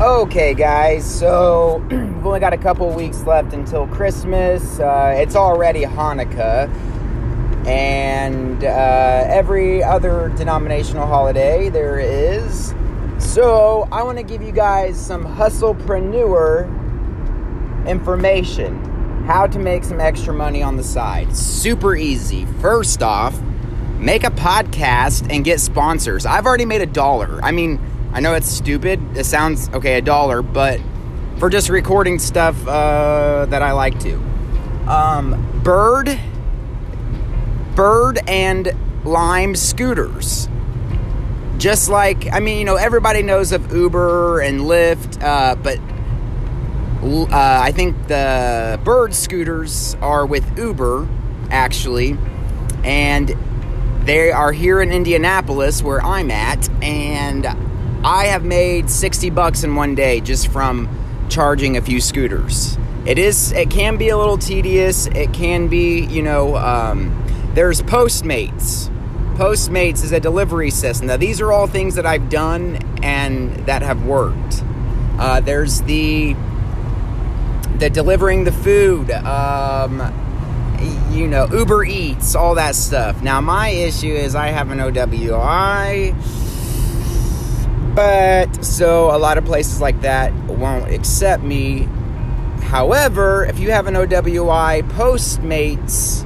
Okay, guys, so we've only got a couple weeks left until Christmas. Uh, it's already Hanukkah, and uh, every other denominational holiday there is. So, I want to give you guys some hustlepreneur information how to make some extra money on the side. Super easy. First off, make a podcast and get sponsors. I've already made a dollar. I mean, I know it's stupid. It sounds okay, a dollar, but for just recording stuff uh, that I like to. Um, Bird, Bird and Lime scooters. Just like, I mean, you know, everybody knows of Uber and Lyft, uh, but uh, I think the Bird scooters are with Uber, actually, and they are here in Indianapolis, where I'm at, and I have made 60 bucks in one day just from charging a few scooters. It is, it can be a little tedious. It can be, you know, um, there's Postmates. Postmates is a delivery system. Now, these are all things that I've done and that have worked. Uh, there's the the delivering the food, um, you know, Uber Eats, all that stuff. Now, my issue is I have an OWI but so a lot of places like that won't accept me. However, if you have an OWI, Postmates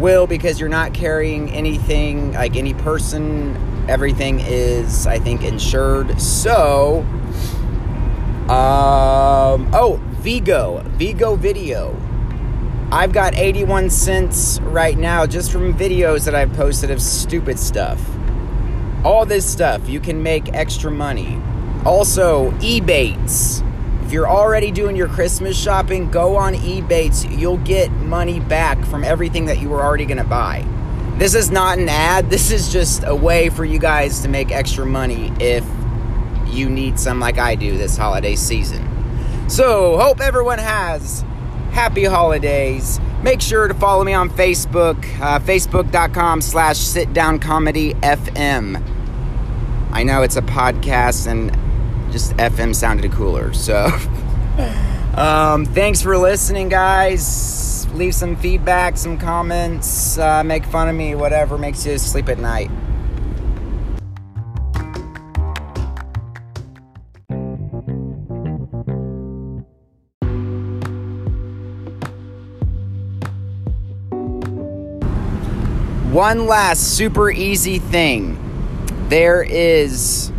will because you're not carrying anything like any person. Everything is, I think, insured. So, um, oh, Vigo, Vigo Video. I've got 81 cents right now just from videos that I've posted of stupid stuff all this stuff. You can make extra money. Also, Ebates. If you're already doing your Christmas shopping, go on Ebates. You'll get money back from everything that you were already going to buy. This is not an ad. This is just a way for you guys to make extra money if you need some like I do this holiday season. So, hope everyone has happy holidays. Make sure to follow me on Facebook, uh, facebook.com slash sitdowncomedy.fm. I know it's a podcast and just FM sounded cooler. So, um, thanks for listening, guys. Leave some feedback, some comments, uh, make fun of me, whatever makes you sleep at night. One last super easy thing there is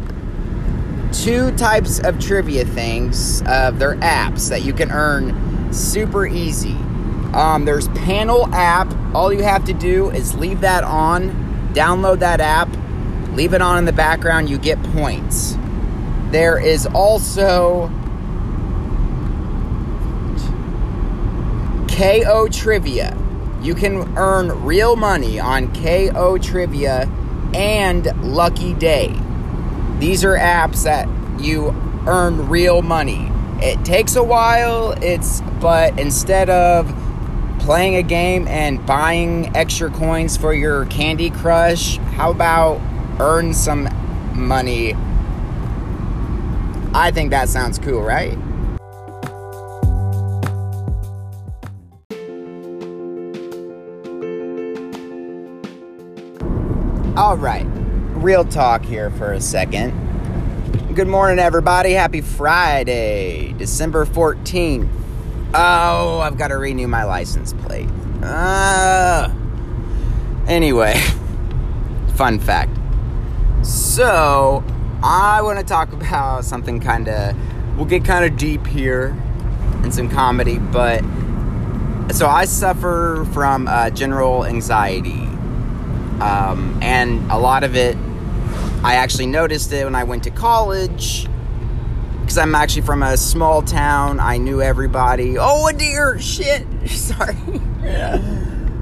two types of trivia things. Uh, they're apps that you can earn super easy. Um, there's Panel app. All you have to do is leave that on, download that app, leave it on in the background. You get points. There is also KO Trivia. You can earn real money on KO Trivia and Lucky Day. These are apps that you earn real money. It takes a while, it's but instead of playing a game and buying extra coins for your Candy Crush, how about earn some money? I think that sounds cool, right? All right, real talk here for a second. Good morning, everybody. Happy Friday, December 14th. Oh, I've got to renew my license plate. Uh, anyway, fun fact. So, I want to talk about something kind of, we'll get kind of deep here and some comedy, but so I suffer from uh, general anxiety um, and a lot of it, I actually noticed it when I went to college. Because I'm actually from a small town. I knew everybody. Oh, a deer! Shit! Sorry.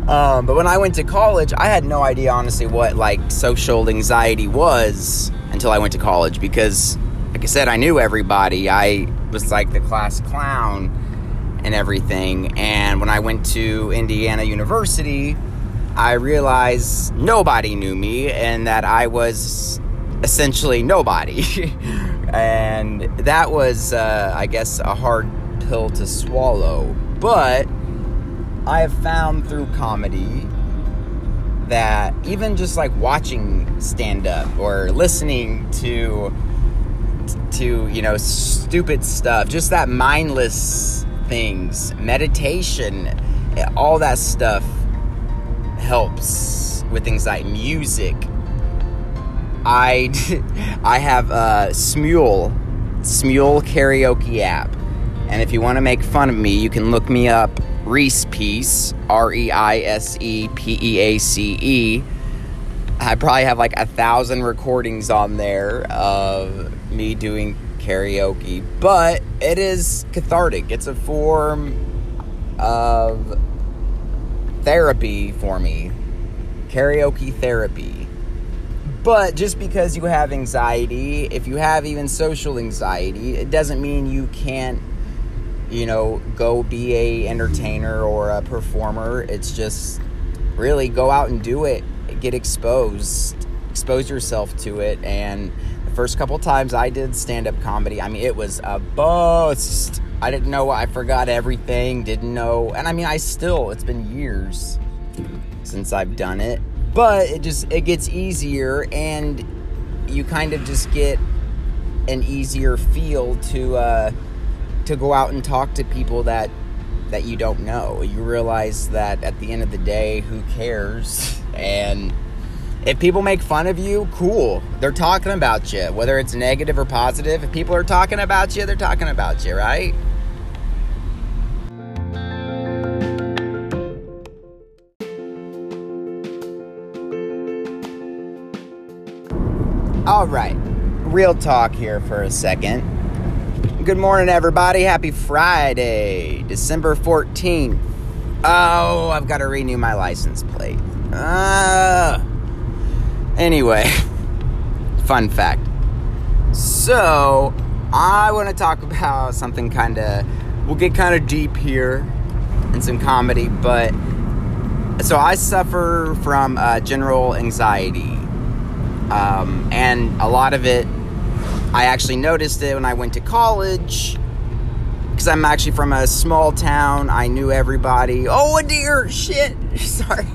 um, but when I went to college, I had no idea, honestly, what like social anxiety was until I went to college. Because, like I said, I knew everybody. I was like the class clown and everything. And when I went to Indiana University, I realized nobody knew me and that I was essentially nobody. And that was, uh, I guess, a hard pill to swallow. But I have found through comedy that even just like watching stand up or listening to to you know stupid stuff just that mindless things meditation all that stuff helps with things like music. I i have a smule smule karaoke app. And if you want to make fun of me you can look me up reese peace r-e-i-s-e-p-e-a-c-e I probably have like a thousand recordings on there of me doing karaoke, but it is cathartic. It's a form of therapy for me. Karaoke therapy. But just because you have anxiety, if you have even social anxiety, it doesn't mean you can't you know, go be a entertainer or a performer. It's just really go out and do it. Get exposed. Expose yourself to it and first couple times I did stand up comedy, I mean, it was a bust. I didn't know, I forgot everything, didn't know. And I mean, I still, it's been years since I've done it. But it just, it gets easier and you kind of just get an easier feel to, uh, to go out and talk to people that that you don't know. You realize that at the end of the day, who cares? And if people make fun of you, cool. They're talking about you, whether it's negative or positive. If people are talking about you, they're talking about you, right? All right, real talk here for a second. Good morning, everybody. Happy Friday, December 14th. Oh, I've got to renew my license plate. Ah. Uh, Anyway, fun fact. So, I want to talk about something kind of, we'll get kind of deep here in some comedy, but so I suffer from uh, general anxiety. Um, and a lot of it, I actually noticed it when I went to college because I'm actually from a small town. I knew everybody. Oh, a deer! Shit! Sorry.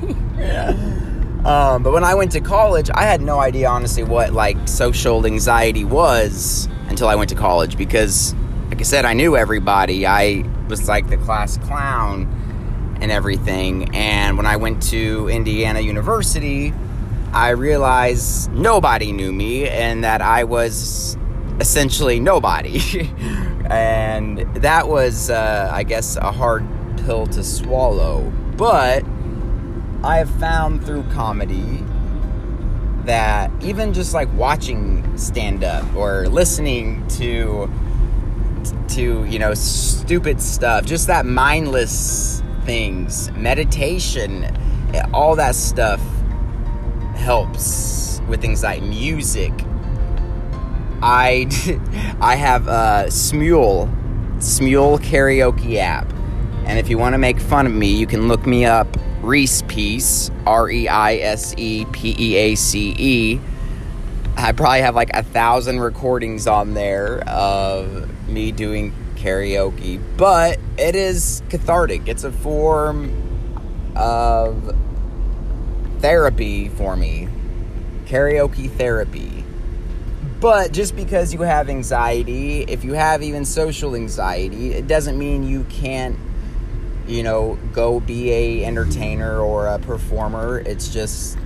Um, but when I went to college, I had no idea, honestly, what like social anxiety was until I went to college because, like I said, I knew everybody. I was like the class clown and everything. And when I went to Indiana University, I realized nobody knew me and that I was essentially nobody. and that was, uh, I guess, a hard pill to swallow. But I have found through comedy that even just like watching stand up or listening to to you know stupid stuff just that mindless things meditation all that stuff helps with things like music. I i have a smule smule karaoke app. And if you want to make fun of me you can look me up Reese Peace, R E I S E P E A C E. I probably have like a thousand recordings on there of me doing karaoke, but it is cathartic. It's a form of therapy for me. Karaoke therapy. But just because you have anxiety, if you have even social anxiety, it doesn't mean you can't you know, go be a entertainer or a performer. It's just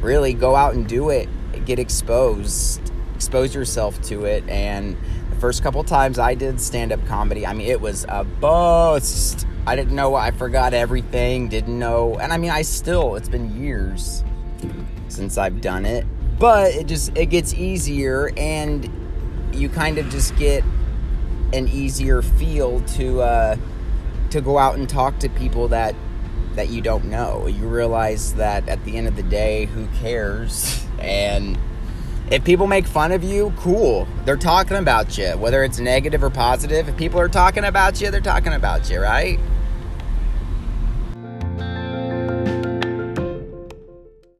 really go out and do it. Get exposed. Expose yourself to it. And the first couple times I did stand up comedy, I mean, it was a bust. I didn't know. I forgot everything. Didn't know. And I mean, I still, it's been years since I've done it. But it just, it gets easier and you kind of just get an easier feel to, uh, to go out and talk to people that that you don't know. You realize that at the end of the day, who cares? And if people make fun of you, cool. They're talking about you, whether it's negative or positive. If people are talking about you, they're talking about you, right?